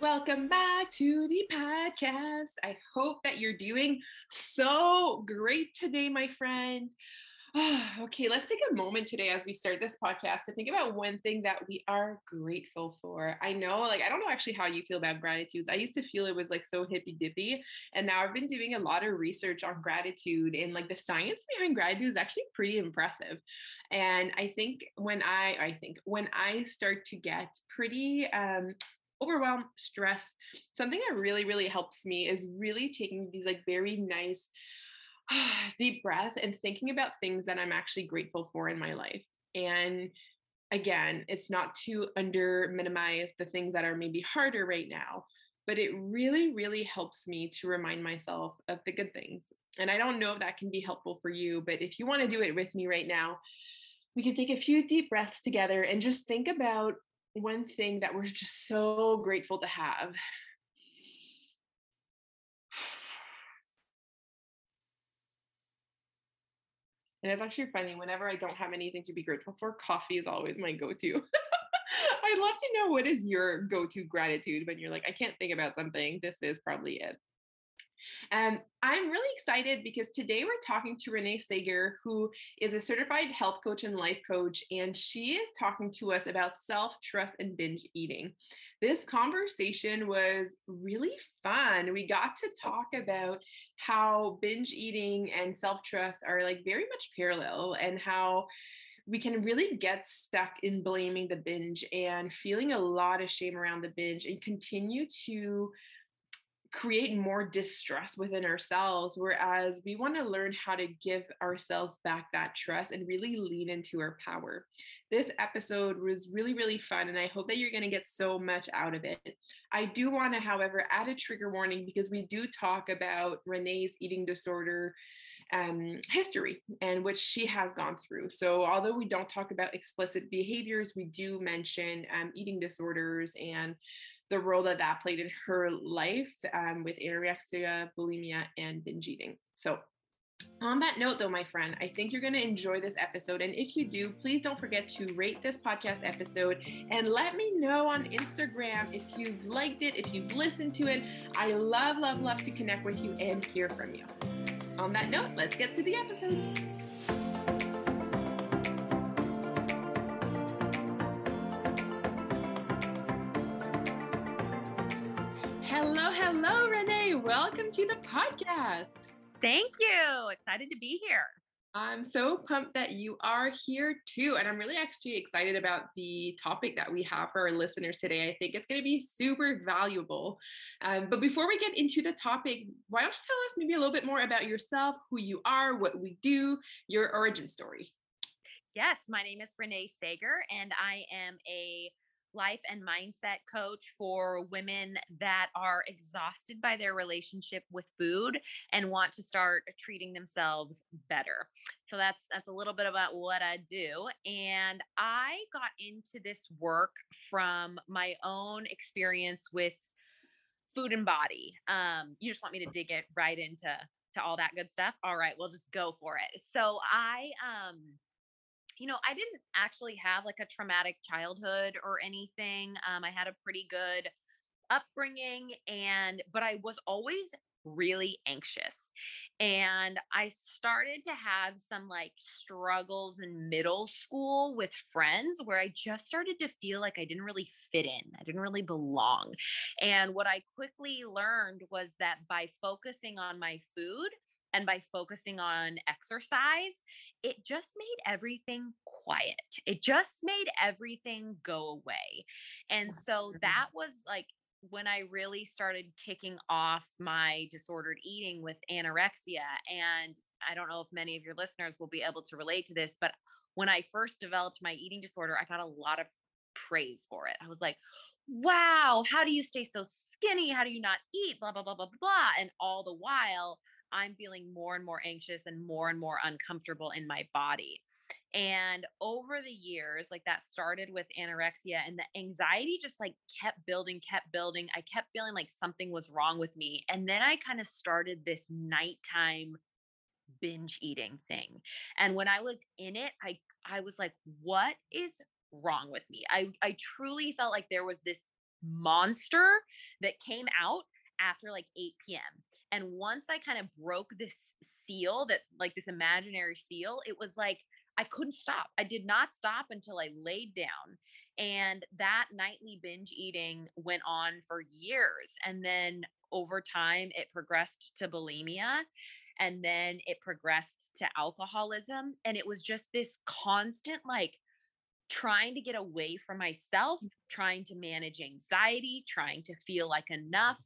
Welcome back to the podcast. I hope that you're doing so great today, my friend. okay, let's take a moment today as we start this podcast to think about one thing that we are grateful for. I know, like, I don't know actually how you feel about gratitudes. I used to feel it was like so hippy dippy. And now I've been doing a lot of research on gratitude, and like the science behind gratitude is actually pretty impressive. And I think when I, I think when I start to get pretty, um, overwhelm, stress, something that really, really helps me is really taking these like very nice deep breath and thinking about things that I'm actually grateful for in my life. And again, it's not to under minimize the things that are maybe harder right now, but it really, really helps me to remind myself of the good things. And I don't know if that can be helpful for you, but if you want to do it with me right now, we can take a few deep breaths together and just think about one thing that we're just so grateful to have. And it's actually funny, whenever I don't have anything to be grateful for, coffee is always my go to. I'd love to know what is your go to gratitude when you're like, I can't think about something. This is probably it. Um, I'm really excited because today we're talking to Renae Saager, who is a certified health coach and life coach, and she is talking to us about self trust and binge eating. This conversation was really fun. We got to talk about how binge eating and self trust are like very much parallel and how we can really get stuck in blaming the binge and feeling a lot of shame around the binge and continue to create more distrust within ourselves whereas we want to learn how to give ourselves back that trust and really lean into our power this episode was really really fun and i hope that you're going to get so much out of it i do want to however add a trigger warning because we do talk about Renae's eating disorder um, history and which she has gone through. So, although we don't talk about explicit behaviors, we do mention um, eating disorders and the role that that played in her life um, with anorexia, bulimia, and binge eating. So, on that note, though, my friend, I think you're going to enjoy this episode. And if you do, please don't forget to rate this podcast episode and let me know on Instagram if you've liked it, if you've listened to it. I love, love, love to connect with you and hear from you. On that note, let's get to the episode. Welcome to the podcast. Thank you. Excited to be here. I'm so pumped that you are here too. And I'm really actually excited about the topic that we have for our listeners today. I think it's going to be super valuable. Um, but before we get into the topic, why don't you tell us maybe a little bit more about yourself, who you are, what we do, your origin story? Yes, my name is Renae Saager, and I am a life and mindset coach for women that are exhausted by their relationship with food and want to start treating themselves better. So that's that's a little bit about what I do and I got into this work from my own experience with food and body. Um you just want me to dig it right into to all that good stuff. All right, we'll just go for it. So I um you know, I didn't actually have like a traumatic childhood or anything. Um, I had a pretty good upbringing and but I was always really anxious. And I started to have some like struggles in middle school with friends where I just started to feel like I didn't really fit in. I didn't really belong. And what I quickly learned was that by focusing on my food, and by focusing on exercise, it just made everything quiet. It just made everything go away. And so mm-hmm. that was like when I really started kicking off my disordered eating with anorexia. And I don't know if many of your listeners will be able to relate to this, but when I first developed my eating disorder, I got a lot of praise for it. I was like, wow, how do you stay so skinny? How do you not eat? Blah, blah, blah, blah, blah. And all the while, I'm feeling more and more anxious and more and more uncomfortable in my body. And over the years, like that started with anorexia and the anxiety just like kept building, kept building. I kept feeling like something was wrong with me. And then I kind of started this nighttime binge eating thing. And when I was in it, I I was like, what is wrong with me? I I truly felt like there was this monster that came out after like 8 p.m. And once I kind of broke this seal that like this imaginary seal, it was like I couldn't stop. I did not stop until I laid down. And that nightly binge eating went on for years. And then over time, it progressed to bulimia. And then it progressed to alcoholism. And it was just this constant, like, trying to get away from myself, trying to manage anxiety, trying to feel like enough,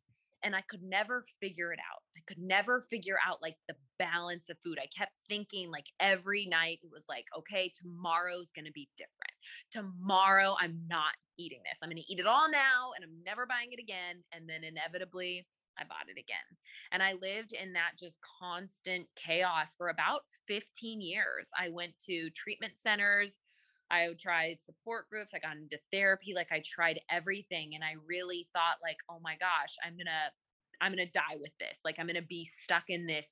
and I could never figure it out. I could never figure out like the balance of food. I kept thinking like every night it was like, okay, tomorrow's going to be different. Tomorrow I'm not eating this. I'm going to eat it all now and I'm never buying it again. And then inevitably I bought it again. And I lived in that just constant chaos for about 15 years. I went to treatment centers. I tried support groups. I got into therapy. Like I tried everything. And I really thought like, oh my gosh, I'm going to, I'm going to die with this. Like I'm going to be stuck in this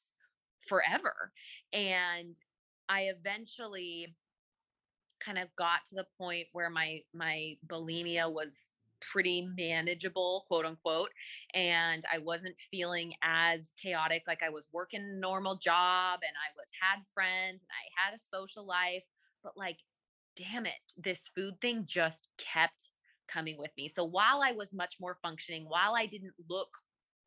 forever. And I eventually kind of got to the point where my, my bulimia was pretty manageable, quote unquote. And I wasn't feeling as chaotic. Like I was working a normal job and I was had friends and I had a social life, but like damn it, this food thing just kept coming with me. So while I was much more functioning, while I didn't look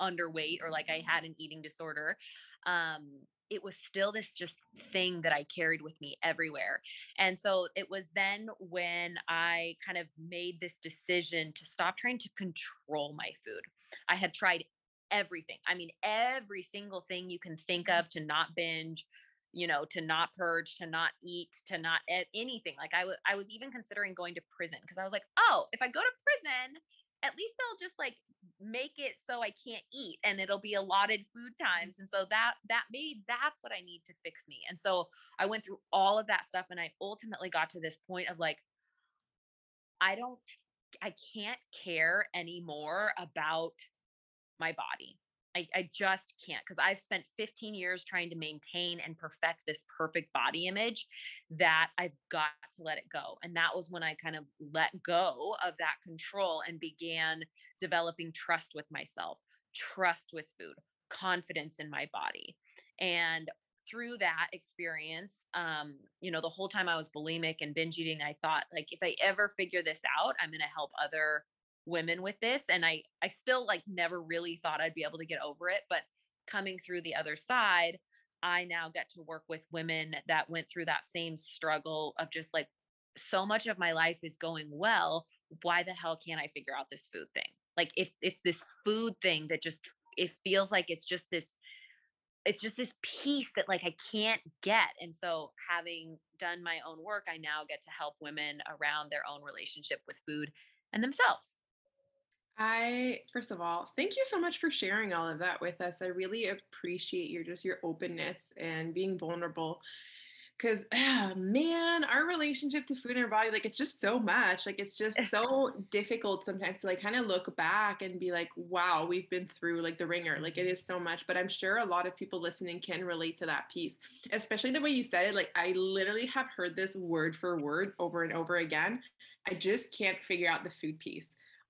underweight or like I had an eating disorder, um, it was still this just thing that I carried with me everywhere. And so it was then when I kind of made this decision to stop trying to control my food. I had tried everything. I mean, every single thing you can think of to not binge, you know, to not purge, to not eat, to not eat anything. Like I was, I was even considering going to prison because I was like, oh, if I go to prison, at least they'll just like make it so I can't eat and it'll be allotted food mm. times. And so that that made that's what I need to fix me. And so I went through all of that stuff and I ultimately got to this point of like I don't I can't care anymore about my body. I, I just can't because I've spent 15 years trying to maintain and perfect this perfect body image that I've got to let it go. And that was when I kind of let go of that control and began developing trust with myself, trust with food, confidence in my body. And through that experience, um, you know, the whole time I was bulimic and binge eating, I thought, like, if I ever figure this out, I'm going to help other women with this and I I still like never really thought I'd be able to get over it but coming through the other side I now get to work with women that went through that same struggle of just like so much of my life is going well why the hell can't I figure out this food thing like if it's this food thing that just it feels like it's just this it's just this piece that like I can't get. And so having done my own work, I now get to help women around their own relationship with food and themselves. I first of all, thank you so much for sharing all of that with us. I really appreciate your just your openness and being vulnerable. Cause ah, man, our relationship to food and our body, like it's just so much. Like it's just so difficult sometimes to like kind of look back and be like, wow, we've been through like the ringer. Like it is so much. But I'm sure a lot of people listening can relate to that piece, especially the way you said it. Like I literally have heard this word for word over and over again. I just can't figure out the food piece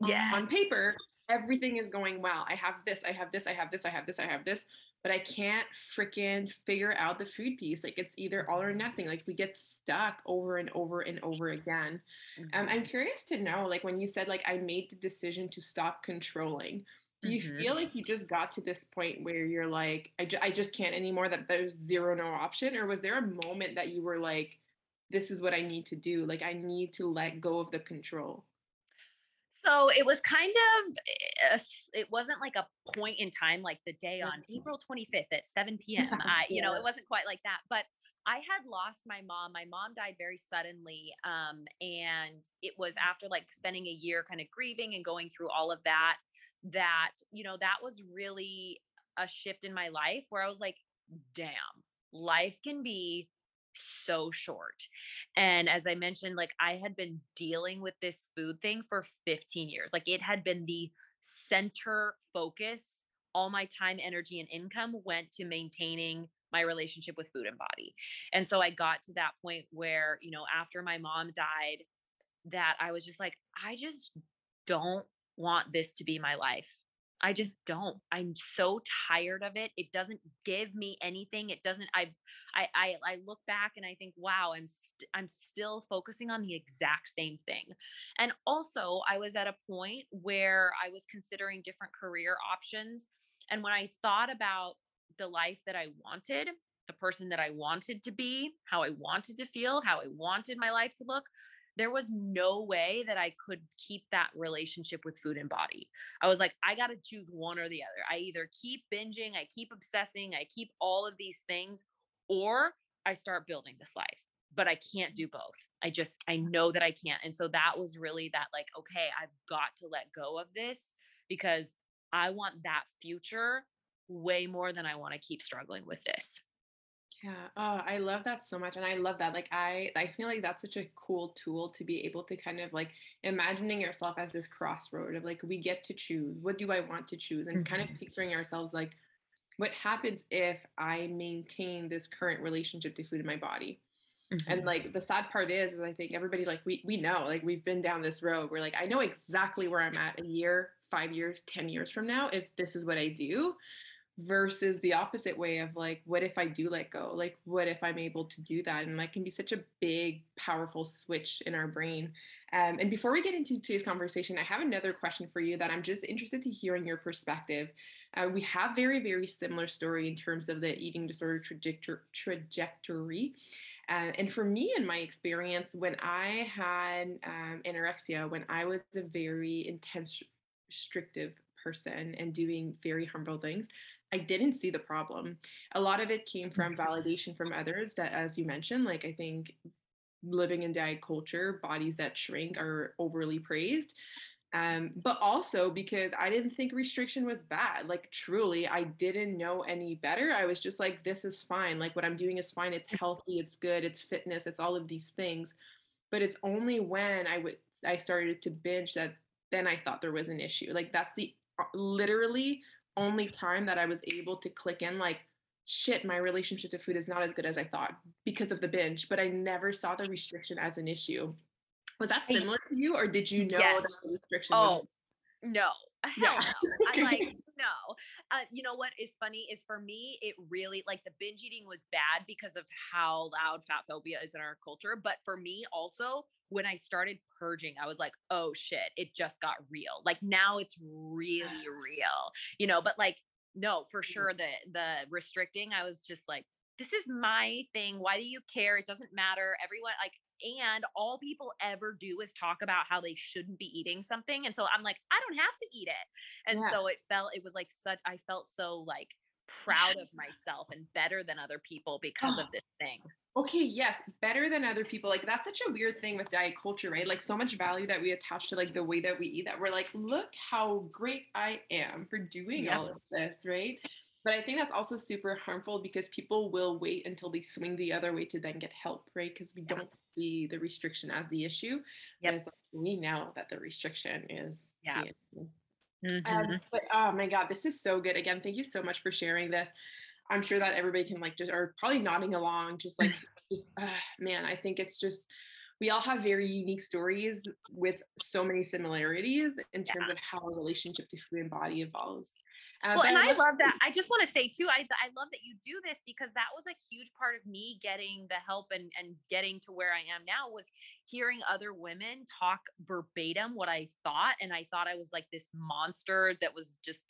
yeah. on paper, everything is going well. I have this, I have this, I have this, I have this, I have this. but I can't freaking figure out the food piece. Like it's either all or nothing. Like we get stuck over and over and over again. Um, Mhm. I'm curious to know, like when you said like I made the decision to stop controlling, do you Mhm. feel like you just got to this point where you're like, I, ju- I just can't anymore, that there's zero no option? Or was there a moment that you were like, this is what I need to do? Like I need to let go of the control. So it was kind of, it wasn't like a point in time, like the day on. April 25th at 7 p.m. I, you know, it wasn't quite like that. But I had lost my mom. My mom died very suddenly. Um, and it was after like spending a year kind of grieving and going through all of that, that, you know, that was really a shift in my life where I was like, damn, life can be so short. And as I mentioned, like I had been dealing with this food thing for 15 years. Like it had been the center focus. All my time, energy, and income went to maintaining my relationship with food and body. And so I got to that point where, you know, after my mom died, that I was just like, I just don't want this to be my life. I just don't. I'm so tired of it. It doesn't give me anything. It doesn't. I, I, I, I look back and I think, wow, I'm, st- I'm still focusing on the exact same thing. And also, I was at a point where I was considering different career options. And when I thought about the life that I wanted, the person that I wanted to be, how I wanted to feel, how I wanted my life to look, there was no way that I could keep that relationship with food and body. I was like, I got to choose one or the other. I either keep binging, I keep obsessing, I keep all of these things, or I start building this life. But I can't do both. I just, I know that I can't. And so that was really that, like, okay, I've got to let go of this because I want that future way more than I want to keep struggling with this. Yeah. Oh, I love that so much. And I love that. Like I I feel like that's such a cool tool to be able to kind of like imagining yourself as this crossroad of like we get to choose. What do I want to choose? And kind of Mhm. picturing ourselves like what happens if I maintain this current relationship to food in my body? And Mhm. like the sad part is, is I think everybody like we we know, like we've been down this road. We're like, I know exactly where I'm at a year, five years, 10 years from now, if this is what I do versus the opposite way of like what if i do let go? Like what if i'm able to do that? And that can be such a big powerful switch in our brain. Um, and before we get into today's conversation i have another question for you that i'm just interested to hear in your perspective. Uh, we have very very similar story in terms of the eating disorder trajectory trajectory. Uh, and for me in my experience when i had um, anorexia when i was a very intense restrictive person and doing very harmful things I didn't see the problem. A lot of it came from validation from others that, as you mentioned, like I think living in diet culture, bodies that shrink are overly praised. Um, but also because I didn't think restriction was bad. Like, truly, I didn't know any better. I was just like, this is fine. Like, what I'm doing is fine. It's healthy, it's good, it's fitness, it's all of these things. But it's only when I would I started to binge that then I thought there was an issue. Like, that's the uh, literally only time that I was able to click in, like, shit, my relationship to food is not as good as I thought because of the binge, but I never saw the restriction as an issue. Was that similar to you, or did you know Yes. that the restriction was? Oh, no. Hell Yeah. no. I'm like, no. Uh, you know what is funny is for me, it really like the binge eating was bad because of how loud fat phobia is in our culture. But for me, also, when I started purging, I was like, oh shit, it just got real. Like now it's really Yes. real, you know, but like, no, for sure, the the restricting, I was just like, this is my thing. Why do you care? It doesn't matter. Everyone like and all people ever do is talk about how they shouldn't be eating something and so i'm like i don't have to eat it and Yeah. so it felt it was like such i felt so like proud of myself and better than other people because Oh. of ah. this thing Okay, yes, better than other people. Like that's such a weird thing with diet culture, right? Like so much value that we attach to like the way that we eat that we're like, look how great I am for doing all of this, right? But I think that's also super harmful because people will wait until they swing the other way to then get help, right? Because we Yeah. don't see the restriction as the issue. Whereas like, we know that the restriction is Yeah. the issue. Mhm. Um, but oh my god, this is so good. Again, thank you so much for sharing this. I'm sure that everybody can like just are probably nodding along, just like just uh, man. I think it's just we all have very unique stories with so many similarities in terms Yeah. of how a relationship to food and body evolves. Uh, well, and I love- that. I just want to say too, I I love that you do this because that was a huge part of me getting the help and and getting to where I am now was hearing other women talk verbatim what I thought, and I thought I was like this monster that was just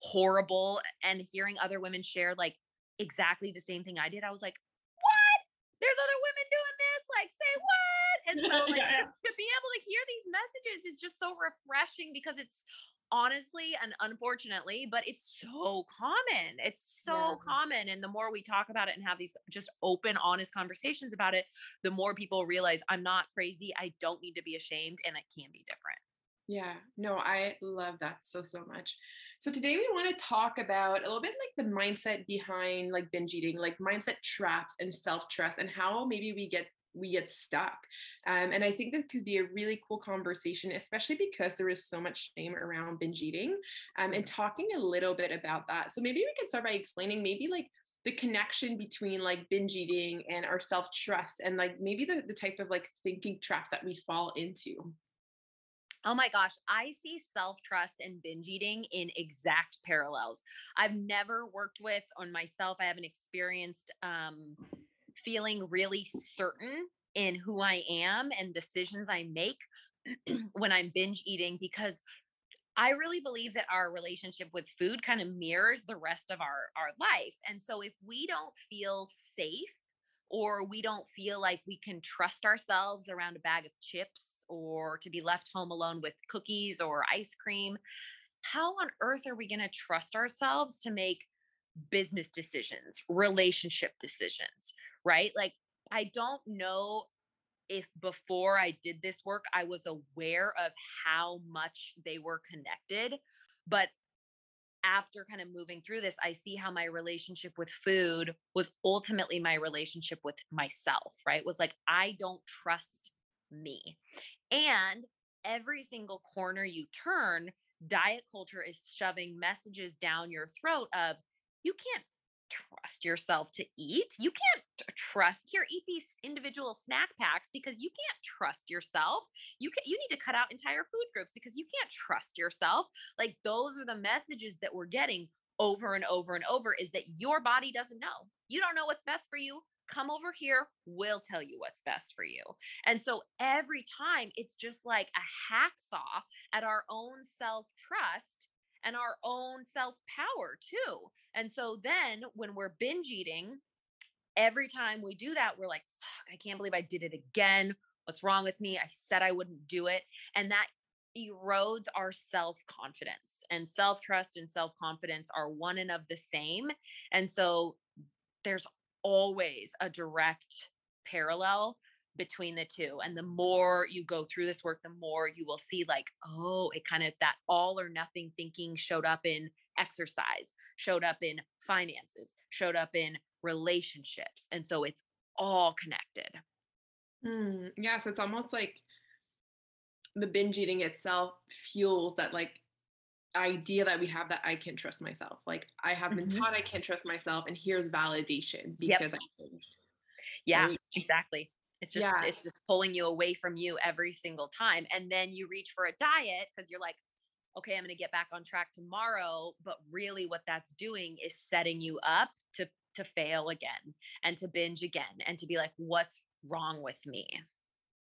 horrible, and hearing other women share like exactly the same thing I did, I was like, what? There's other women doing this? Like, say what? And so like yeah. to be able to hear these messages is just so refreshing because it's honestly and unfortunately, but it's so common. It's so Yeah. common. And the more we talk about it and have these just open, honest conversations about it, the more people realize I'm not crazy. I don't need to be ashamed and it can be different. Yeah, no, I love that so, so much. So today we want to talk about a little bit like the mindset behind like binge eating, like mindset traps and self-trust and how maybe we get we get stuck. Um, and I think that could be a really cool conversation, especially because there is so much shame around binge eating um, and talking a little bit about that. So maybe we can start by explaining maybe like the connection between like binge eating and our self-trust and like maybe the, the type of like thinking traps that we fall into. Oh my gosh, I see self trust and binge eating in exact parallels. I've never worked with on myself, I haven't experienced um, feeling really certain in who I am and decisions I make when I'm binge eating because I really believe that our relationship with food kind of mirrors the rest of our our life. And so if we don't feel safe or we don't feel like we can trust ourselves around a bag of chips or to be left home alone with cookies or ice cream, how on earth are we going to trust ourselves to make business decisions, relationship decisions, right? Like I don't know if before I did this work, I was aware of how much they were connected. But after kind of moving through this, I see how my relationship with food was ultimately my relationship with myself, right? Was like, I don't trust me. And every single corner you turn, diet culture is shoving messages down your throat of, you can't trust yourself to eat. You can't trust here eat these individual snack packs because you can't trust yourself. You can you need to cut out entire food groups because you can't trust yourself. Like those are the messages that we're getting over and over and over is that your body doesn't know. You don't know what's best for you. Come over here, we'll tell you what's best for you. And so every time it's just like a hacksaw at our own self trust and our own self power too. And so then when we're binge eating, every time we do that, we're like, fuck, I can't believe I did it again. What's wrong with me? I said I wouldn't do it. And that erodes our self confidence. And self trust and self confidence are one and of the same. And so there's always a direct parallel between the two. And the more you go through this work, the more you will see, like, oh, it kind of that all or nothing thinking showed up in exercise, showed up in finances, showed up in relationships. And so it's all connected. Mm, yeah, so it's almost like the binge eating itself fuels that like idea that we have that I can trust myself. Like I have been Mhm. taught I can trust myself, and here's validation Yep. because I binged. Yeah, Right. exactly. It's just Yeah. it's just pulling you away from you every single time. And then you reach for a diet because you're like, okay, I'm going to get back on track tomorrow, but really what that's doing is setting you up to to fail again and to binge again and to be like what's wrong with me?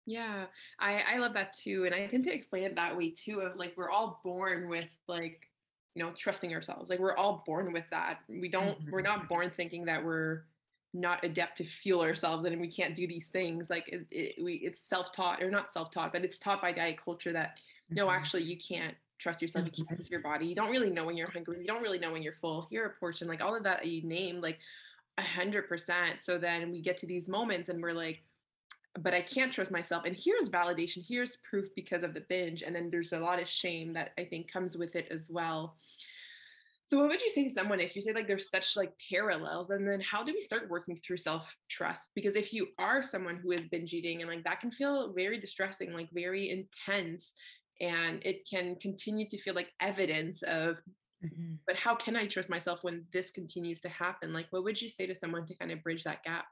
Yeah, I I love that too, and I tend to explain it that way too. Of like we're all born with like you know trusting ourselves. Like we're all born with that. We don't. We're Mhm. not born thinking that we're not adept to fuel ourselves and we can't do these things. Like it, it, we it's self taught or not self taught, but it's taught by diet culture that no, Mhm. actually you can't trust yourself. You can't Mhm. trust your body. You don't really know when you're hungry. You don't really know when you're full. Here a portion, like all of that you named, like a hundred percent. So then we get to these moments and we're like but I can't trust myself. And here's validation, here's proof because of the binge. And then there's a lot of shame that I think comes with it as well. So what would you say to someone if you say like there's such like parallels and then how do we start working through self-trust? Because if you are someone who is binge eating and like that can feel very distressing, like very intense and it can continue to feel like evidence of Mhm. but how can I trust myself when this continues to happen? Like what would you say to someone to kind of bridge that gap?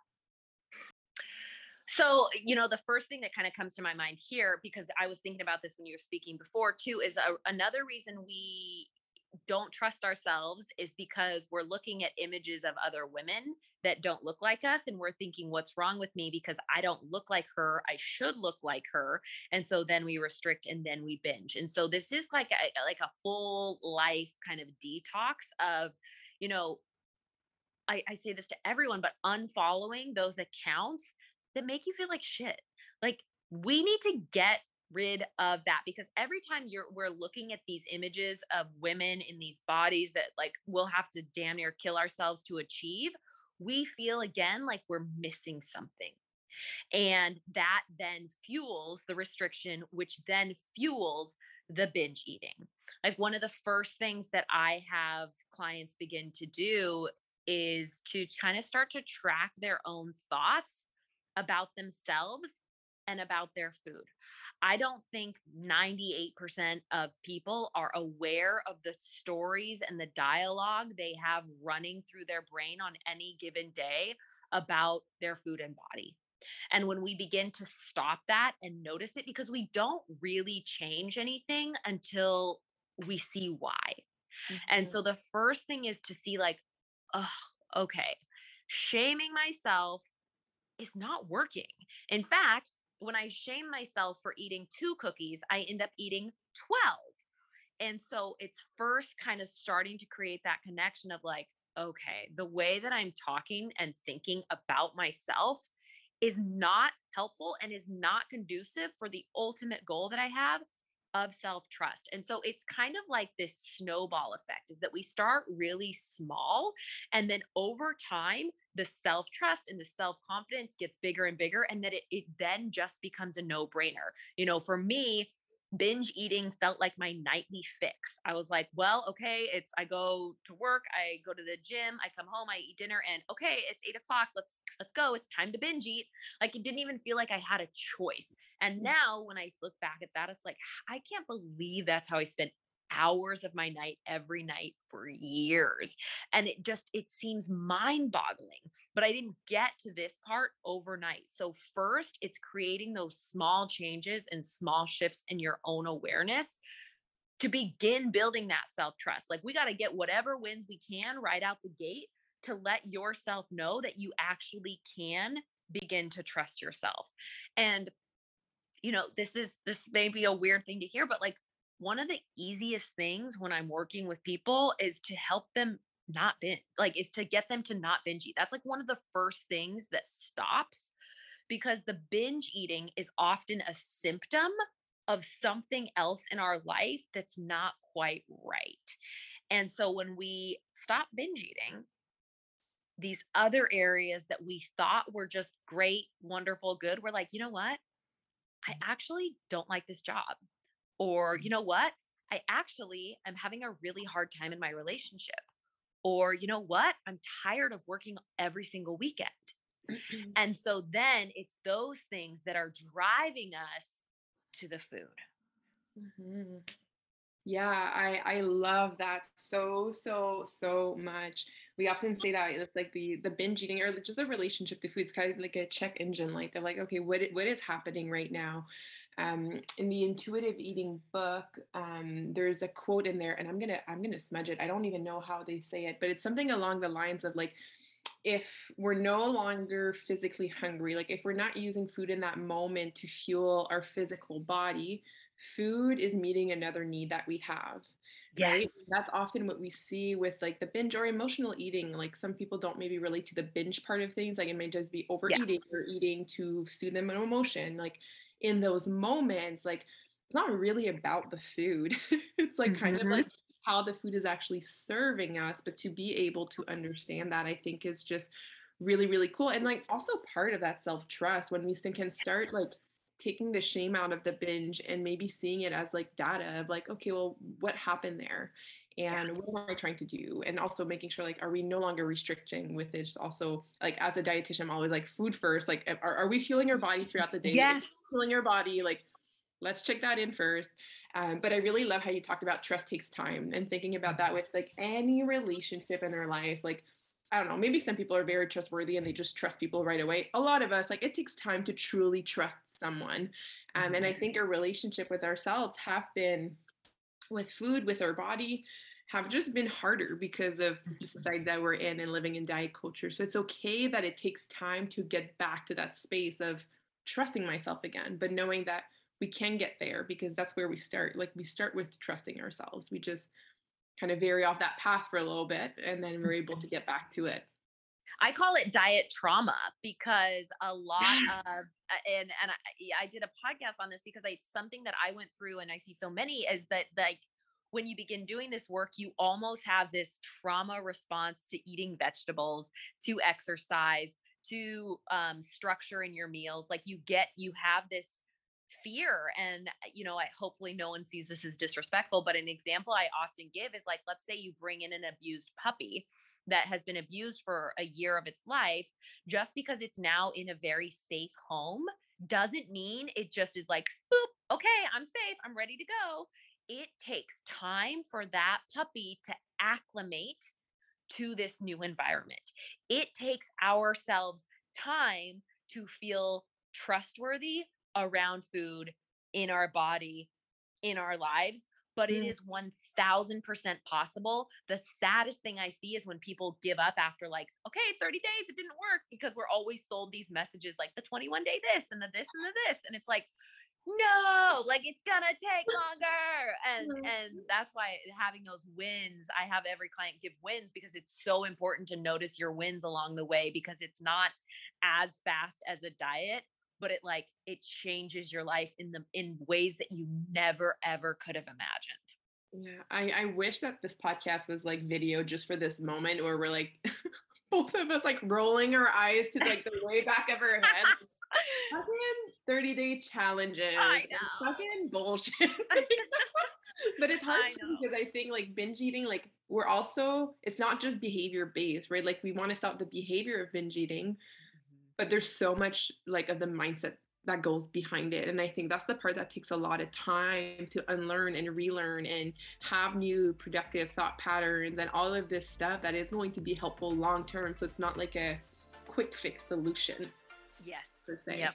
So, you know, the first thing that kind of comes to my mind here, because I was thinking about this when you were speaking before too, is a, another reason we don't trust ourselves is because we're looking at images of other women that don't look like us and we're thinking what's wrong with me? Because I don't look like her. I should look like her. And so then we restrict and then we binge. And so this is like a like a full life kind of detox of you know I, I say this to everyone but unfollowing those accounts that make you feel like shit. Like we need to get rid of that because every time you're we're looking at these images of women in these bodies that like we'll have to damn near kill ourselves to achieve we feel again like we're missing something. And that then fuels the restriction which then fuels the binge eating. Like one of the first things that i have clients begin to do is to kind of start to track their own thoughts about themselves and about their food I don't think 98% of people are aware of the stories and the dialogue they have running through their brain on any given day about their food and body. And when we begin to stop that and notice it, because we don't really change anything until we see why. Mm-hmm. And so the first thing is to see, like, oh, okay, shaming myself is not working. In fact, when I shame myself for eating two cookies, I end up eating 12. And so it's first kind of starting to create that connection of like, okay, the way that I'm talking and thinking about myself is not helpful and is not conducive for the ultimate goal that I have of self trust. And so it's kind of like this snowball effect is that we start really small and then over time the self trust and the self confidence gets bigger and bigger and that it, it then just becomes a no brainer. You know, for me, binge eating felt like my nightly fix. I was like, well, okay, it's I go to work, I go to the gym, I come home, I eat dinner, and okay, it's eight o'clock. Let's let's go. It's time to binge eat. Like it didn't even feel like I had a choice. And mm. now when I look back at that, it's like I can't believe that's how I spent hours of my night every night for years and it just it seems mind boggling but i didn't get to this part overnight. So first it's creating those small changes and small shifts in your own awareness to begin building that self trust like we got to get whatever wins we can right out the gate to let yourself know that you actually can begin to trust yourself. And you know this is this may be a weird thing to hear but like one of the easiest things when I'm working with people is to help them not binge, like, is to get them to not binge eat. That's like one of the first things that stops because the binge eating is often a symptom of something else in our life that's not quite right. And so when we stop binge eating, these other areas that we thought were just great, wonderful, good, we're like, you know what? I mm. actually don't like this job. Or, you know what? I actually am having a really hard time in my relationship. Or, you know what? I'm tired of working every single weekend. Mm-hmm. And so then it's those things that are driving us to the food. Mm-hmm. Yeah, I I love that so so so much. We often say that it's like the the binge eating or just the relationship to food. It's kind of like a check engine light. They're like, okay, what what is happening right now? Um, in the intuitive eating book um, there's a quote in there and i'm gonna i'm gonna smudge it i don't even know how they say it but it's something along the lines of like if we're no longer physically hungry like if we're not using food in that moment to fuel our physical body food is meeting another need that we have Yes. Right? That's often what we see with like the binge or emotional eating. Like some people don't maybe relate to the binge part of things. Like it may just be overeating yeah. or eating to soothe them an emotion. Like in those moments, like it's not really about the food. it's like kind mm-hmm. of like how the food is actually serving us, but to be able to understand that, I think is just really, really cool. And like also part of that self trust when we can start like taking the shame out of the binge and maybe seeing it as like data of like, okay, well, what happened there? And yeah. what am I trying to do? And also making sure like, are we no longer restricting with it? Also, like as a dietitian, I'm always like food first. Like, are, are we fueling our body throughout the day? Yes, fueling your body. Like, let's check that in first. Um, but I really love how you talked about trust takes time and thinking about that with like any relationship in their life. Like, I don't know, maybe some people are very trustworthy and they just trust people right away. A lot of us, like, it takes time to truly trust someone. Um, and I mm-hmm. think our relationship with ourselves have been with food, with our body, have just been harder because of mm-hmm. the society that we're in and living in diet culture. So it's okay that it takes time to get back to that space of trusting myself again, but knowing that we can get there because that's where we start. Like we start with trusting ourselves. We just kind of vary off that path for a little bit and then we're able to get back to it. I call it diet trauma because a lot of and and I, I did a podcast on this because it's something that I went through and I see so many is that like when you begin doing this work, you almost have this trauma response to eating vegetables, to exercise, to um, structure in your meals. Like you get, you have this fear and uh, you know I, hopefully no one sees this as disrespectful but an example i often give is like let's say you bring in an abused puppy that has been abused for a year of its life just because it's now in a very safe home doesn't mean it just is like boop okay i'm safe i'm ready to go. It takes time for that puppy to acclimate to this new environment. It takes ourselves time to feel trustworthy around food in our body, in our lives, but mm. it is 1000% possible. The saddest thing I see is when people give up after like, okay, 30 days, it didn't work because we're always sold these messages like the 21 day this and the this and the this. And it's like, no like it's gonna take longer and and that's why having those wins i have every client give wins because it's so important to notice your wins along the way because it's not as fast as a diet but it like it changes your life in the in ways that you never ever could have imagined. Yeah, I, I wish that this podcast was like video just for this moment where we're like both of us like rolling our eyes to like the way back of our head. fucking 30 day challenges. I. Fucking bullshit. but it's hard too because I think like binge eating, like we're also, it's not just behavior based, right? Like we want to stop the behavior of binge eating, but there's so much like of the mindset that goes behind it and i think that's the part that takes a lot of time to unlearn and relearn and have new productive thought patterns and all of this stuff that is going to be helpful long term so it's not like a quick fix solution yes per se yep.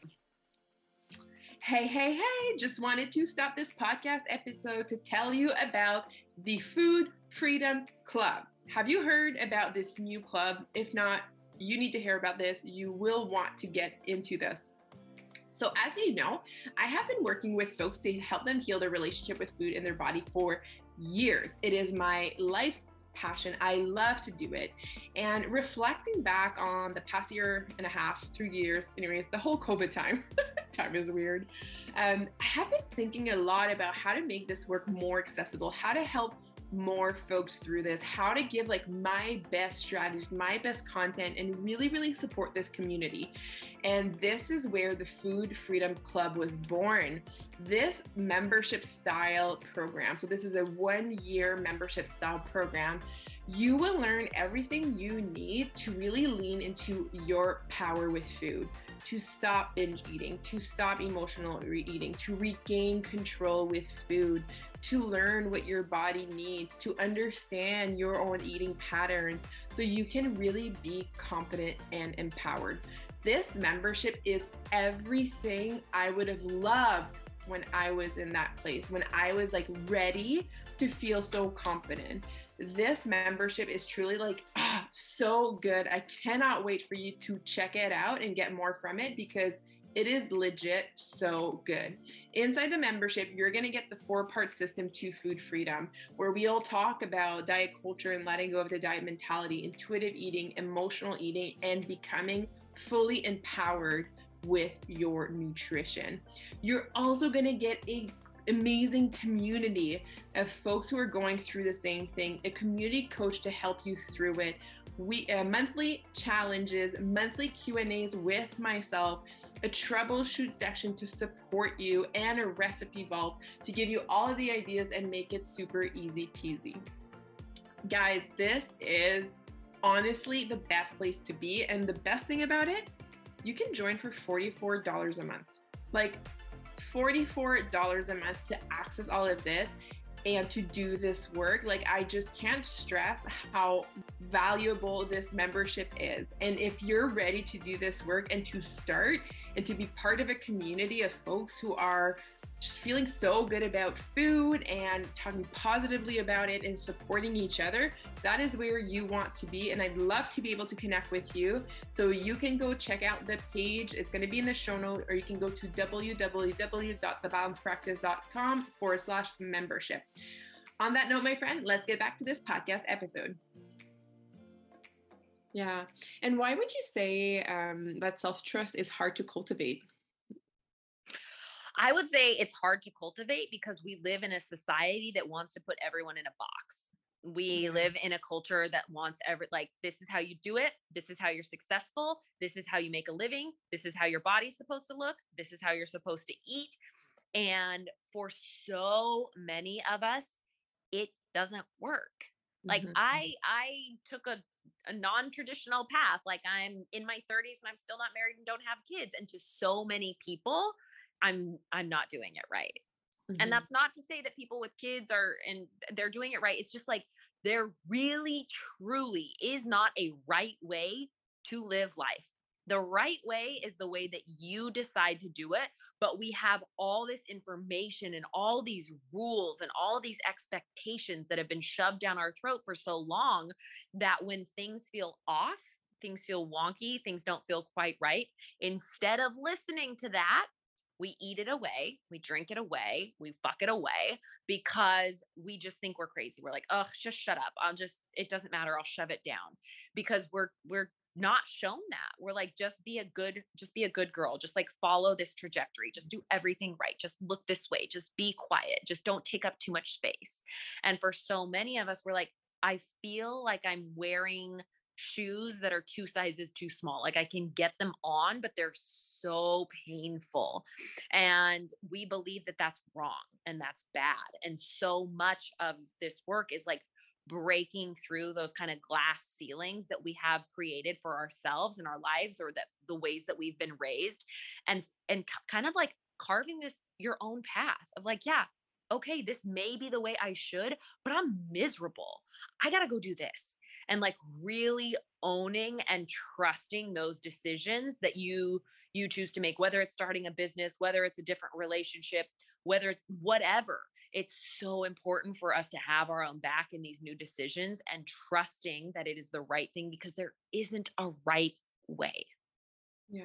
Hey, hey, hey, just wanted to stop this podcast episode to tell you about the Food Freedom Club. Have you heard about this new club? If not, you need to hear about this. You will want to get into this. So, as you know, I have been working with folks to help them heal their relationship with food and their body for years. It is my life's passion. I love to do it. And reflecting back on the past year and a half, three years, anyways, the whole COVID time, time is weird. Um, I have been thinking a lot about how to make this work more accessible, how to help more folks through this, how to give like my best strategies, my best content, and really, really support this community. And this is where the Food Freedom Club was born. This membership style program, so this is a one year membership style program. You will learn everything you need to really lean into your power with food to stop binge eating, to stop emotional eating, to regain control with food, to learn what your body needs, to understand your own eating patterns so you can really be confident and empowered. This membership is everything I would have loved when I was in that place, when I was like ready to feel so confident. This membership is truly like so good. I cannot wait for you to check it out and get more from it because it is legit so good. Inside the membership, you're going to get the four part system to food freedom, where we'll talk about diet culture and letting go of the diet mentality, intuitive eating, emotional eating, and becoming fully empowered with your nutrition. You're also going to get a amazing community of folks who are going through the same thing, a community coach to help you through it. We uh, monthly challenges, monthly Q and A's with myself, a troubleshoot section to support you, and a recipe vault to give you all of the ideas and make it super easy peasy. Guys, this is honestly the best place to be. And the best thing about it, you can join for $44 a month. Like $44 a month to access all of this and to do this work. Like, I just can't stress how valuable this membership is. And if you're ready to do this work and to start and to be part of a community of folks who are just feeling so good about food and talking positively about it and supporting each other, that is where you want to be. And I'd love to be able to connect with you. So you can go check out the page. It's going to be in the show note, or you can go to www.thebalancepractice.com forward slash membership. On that note, my friend, let's get back to this podcast episode. Yeah. And why would you say um, that self trust is hard to cultivate? I would say it's hard to cultivate because we live in a society that wants to put everyone in a box. We mm-hmm. live in a culture that wants every like this is how you do it, this is how you're successful, this is how you make a living, this is how your body's supposed to look, this is how you're supposed to eat. And for so many of us, it doesn't work. Like mm-hmm. I I took a a non-traditional path. Like I'm in my 30s and I'm still not married and don't have kids. And to so many people, I'm I'm not doing it right. Mm-hmm. And that's not to say that people with kids are and they're doing it right. It's just like there really truly is not a right way to live life. The right way is the way that you decide to do it. But we have all this information and all these rules and all these expectations that have been shoved down our throat for so long that when things feel off, things feel wonky, things don't feel quite right, instead of listening to that, we eat it away, we drink it away, we fuck it away because we just think we're crazy. We're like, oh, just shut up. I'll just, it doesn't matter. I'll shove it down because we're, we're not shown that. We're like, just be a good, just be a good girl. Just like follow this trajectory. Just do everything right. Just look this way. Just be quiet. Just don't take up too much space. And for so many of us, we're like, I feel like I'm wearing shoes that are two sizes too small. Like I can get them on, but they're so painful. And we believe that that's wrong and that's bad. And so much of this work is like breaking through those kind of glass ceilings that we have created for ourselves in our lives or that the ways that we've been raised and and kind of like carving this your own path of like yeah okay this may be the way i should but i'm miserable. I got to go do this. And like really owning and trusting those decisions that you you choose to make whether it's starting a business whether it's a different relationship whether it's whatever it's so important for us to have our own back in these new decisions and trusting that it is the right thing because there isn't a right way. Yeah.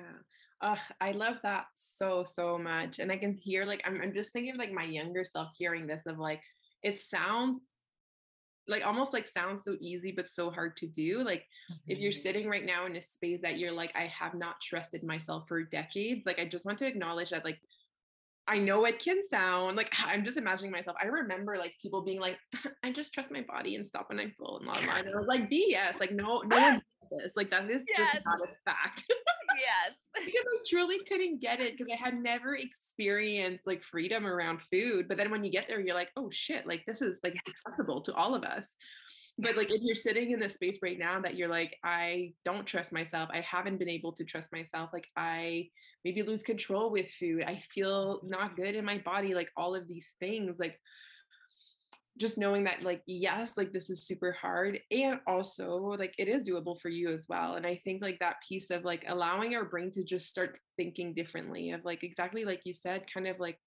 Uh, I love that so, so much. And I can hear like, I'm, I'm just thinking of like my younger self hearing this of like, it sounds like almost like sounds so easy but so hard to do like mm-hmm. if you're mm-hmm. sitting right now in a space that you're like i have not trusted myself for decades like i just want to acknowledge that like I know it can sound like I'm just imagining myself. I remember like people being like, I just trust my body and stop when I'm full and blah blah. And I was like, BS. Like no, no one this. Like that is yes. just not a fact. yes. because I truly couldn't get it because I had never experienced like freedom around food. But then when you get there, you're like, oh shit, like this is like accessible to all of us but like if you're sitting in this space right now that you're like i don't trust myself i haven't been able to trust myself like i maybe lose control with food i feel not good in my body like all of these things like just knowing that like yes like this is super hard and also like it is doable for you as well and i think like that piece of like allowing our brain to just start thinking differently of like exactly like you said kind of like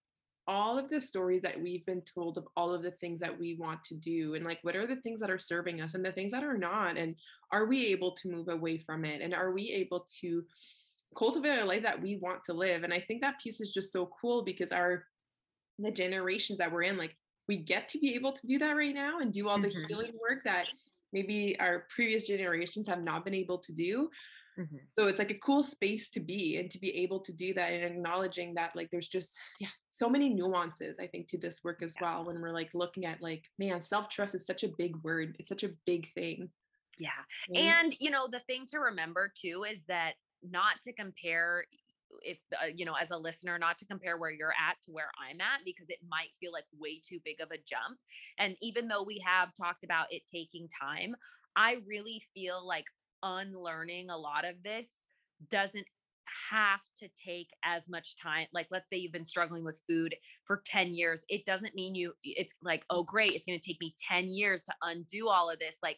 all of the stories that we've been told of all of the things that we want to do and like what are the things that are serving us and the things that are not and are we able to move away from it and are we able to cultivate a life that we want to live and i think that piece is just so cool because our the generations that we're in like we get to be able to do that right now and do all the mm-hmm. healing work that maybe our previous generations have not been able to do Mm-hmm. So it's like a cool space to be and to be able to do that and acknowledging that like there's just yeah so many nuances I think to this work as yeah. well when we're like looking at like man self-trust is such a big word it's such a big thing. Yeah. And you know the thing to remember too is that not to compare if uh, you know as a listener not to compare where you're at to where i'm at because it might feel like way too big of a jump and even though we have talked about it taking time i really feel like unlearning a lot of this doesn't have to take as much time like let's say you've been struggling with food for 10 years it doesn't mean you it's like oh great it's going to take me 10 years to undo all of this like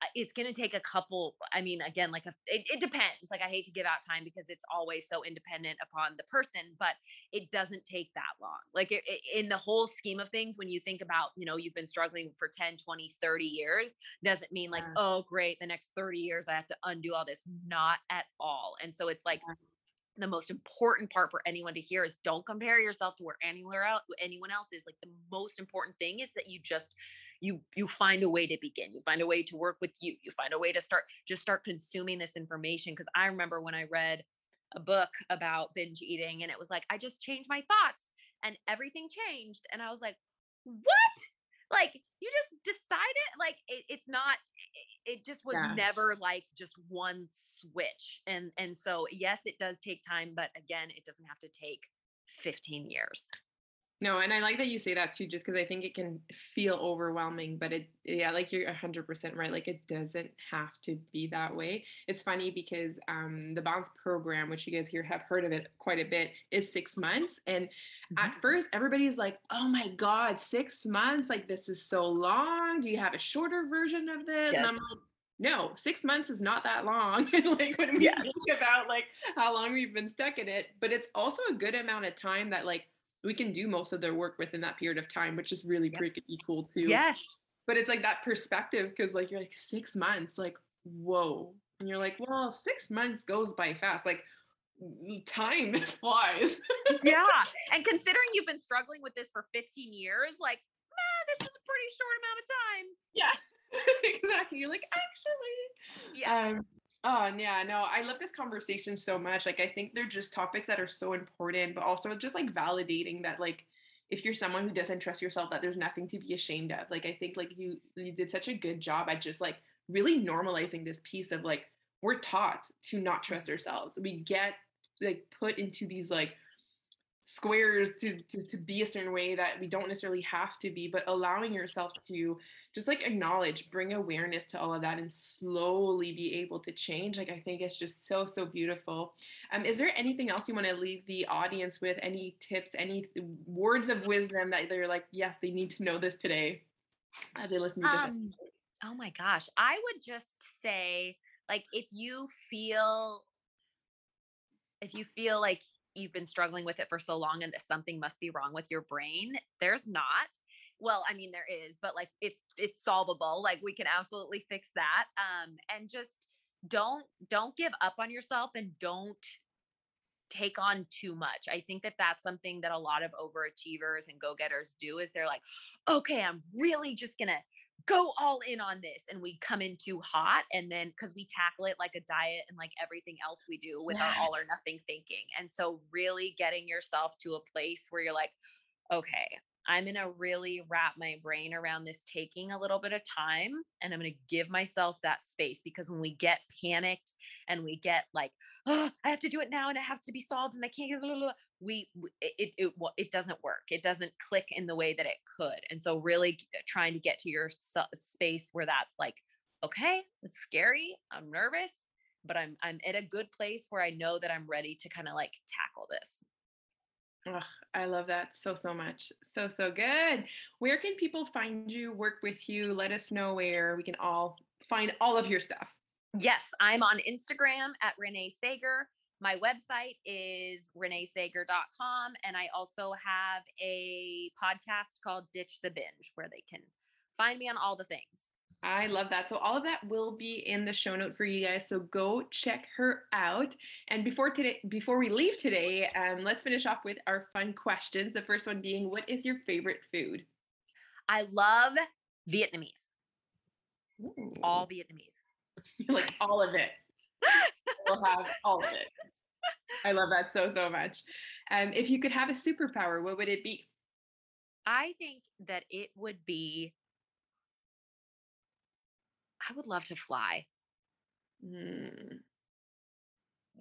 Uh, it's going to take a couple i mean again like a, it, it, depends like i hate to give out time because it's always so independent upon the person but it doesn't take that long like it, it, in the whole scheme of things when you think about you know you've been struggling for 10 20 30 years doesn't mean like yeah. oh great the next 30 years i have to undo all this not at all and so it's like yeah the most important part for anyone to hear is don't compare yourself to where anywhere else anyone else is like the most important thing is that you just you you find a way to begin you find a way to work with you you find a way to start just start consuming this information because i remember when i read a book about binge eating and it was like i just changed my thoughts and everything changed and i was like what like you just decided like it, it's not it just was yeah. never like just one switch and and so yes it does take time but again it doesn't have to take 15 years no, and I like that you say that too, just because I think it can feel overwhelming, but it, yeah, like you're 100% right. Like it doesn't have to be that way. It's funny because um, the Bounce program, which you guys here have heard of it quite a bit, is six months. And mm-hmm. at first, everybody's like, oh my God, six months? Like this is so long. Do you have a shorter version of this? Yes. And I'm like, no, six months is not that long. like when we yeah. think about like how long we've been stuck in it, but it's also a good amount of time that like we can do most of their work within that period of time, which is really yep. pretty cool too. Yes. But it's like that perspective because like you're like six months, like whoa, and you're like, well, six months goes by fast. Like time flies. yeah, and considering you've been struggling with this for 15 years, like, man, this is a pretty short amount of time. Yeah, exactly. You're like, actually, yeah. Um, Oh, yeah, no, I love this conversation so much. Like, I think they're just topics that are so important, but also just like validating that, like, if you're someone who doesn't trust yourself, that there's nothing to be ashamed of. Like, I think like you you did such a good job at just like really normalizing this piece of like we're taught to not trust ourselves. We get like put into these like squares to, to to be a certain way that we don't necessarily have to be, but allowing yourself to just like acknowledge, bring awareness to all of that and slowly be able to change. Like I think it's just so, so beautiful. Um, is there anything else you want to leave the audience with? Any tips, any words of wisdom that they're like, yes, they need to know this today as they listen to this? Um, oh my gosh. I would just say, like, if you feel if you feel like you've been struggling with it for so long and that something must be wrong with your brain, there's not well i mean there is but like it's it's solvable like we can absolutely fix that um and just don't don't give up on yourself and don't take on too much. I think that that's something that a lot of overachievers and go-getters do is they're like, "Okay, I'm really just going to go all in on this." And we come in too hot and then cuz we tackle it like a diet and like everything else we do with yes. our all or nothing thinking. And so really getting yourself to a place where you're like, "Okay, I'm going to really wrap my brain around this taking a little bit of time and I'm going to give myself that space because when we get panicked and we get like, oh, I have to do it now and it has to be solved and I can't we it, it it doesn't work. It doesn't click in the way that it could. And so really uh, trying to get to your uh, space where that's like, okay, it's scary. I'm nervous, but I'm I'm at a good place where I know that I'm ready to kind of like tackle this. Oh, I love that so, so much. So, so good. Where can people find you, work with you? Let us know where we can all find all of your stuff. Yes, I'm on Instagram at Renae Saager. My website is renaesaager.com. And I also have a podcast called Ditch the Binge where they can find me on all the things. I love that. So all of that will be in the show note for you guys. So go check her out. And before today, before we leave today, um, let's finish off with our fun questions. The first one being, what is your favorite food? I love Vietnamese. Ooh. All Vietnamese. like all of it. We'll have all of it. I love that so so much. Um, if you could have a superpower, what would it be? I think that it would be I would love to fly. Mm.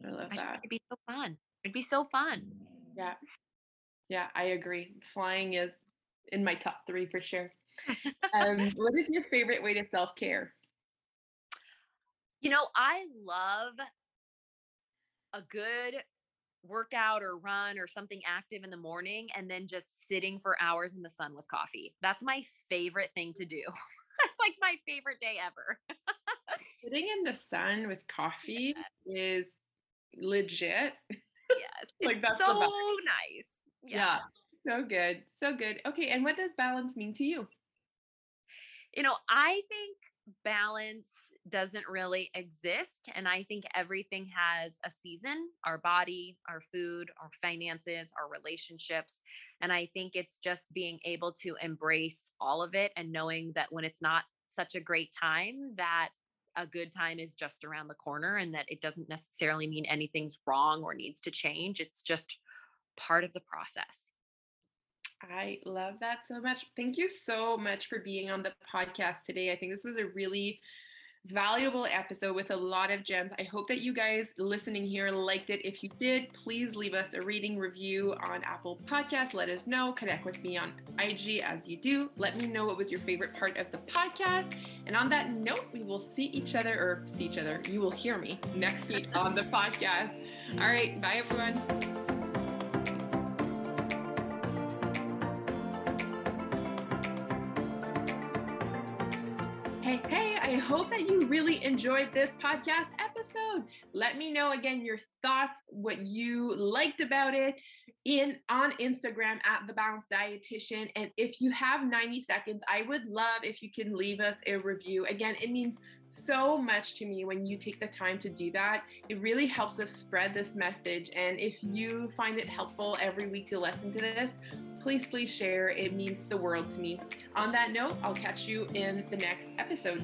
I love I that. It'd be so fun. It'd be so fun. Yeah. Yeah, I agree. Flying is in my top three for sure. um, what is your favorite way to self care? You know, I love a good workout or run or something active in the morning and then just sitting for hours in the sun with coffee. That's my favorite thing to do. That's like my favorite day ever. sitting in the sun with coffee is legit. Yes. like that's so nice. Yeah. yeah. So good. So good. Okay. And what does balance mean to you? You know, I think balance doesn't really exist. And I think everything has a season our body, our food, our finances, our relationships. And I think it's just being able to embrace all of it and knowing that when it's not such a great time, that a good time is just around the corner and that it doesn't necessarily mean anything's wrong or needs to change. It's just part of the process. I love that so much. Thank you so much for being on the podcast today. I think this was a really valuable episode with a lot of gems. I hope that you guys listening here liked it. If you did, please leave us a reading review on Apple Podcasts. Let us know. Connect with me on IG as you do. Let me know what was your favorite part of the podcast. And on that note, we will see each other or see each other. You will hear me next week on the podcast. All right. Bye, everyone. Really enjoyed this podcast episode. Let me know again your thoughts, what you liked about it in on Instagram at the balanced dietitian. And if you have 90 seconds, I would love if you can leave us a review. Again, it means so much to me when you take the time to do that. It really helps us spread this message. And if you find it helpful every week to listen to this, please, please share. It means the world to me. On that note, I'll catch you in the next episode.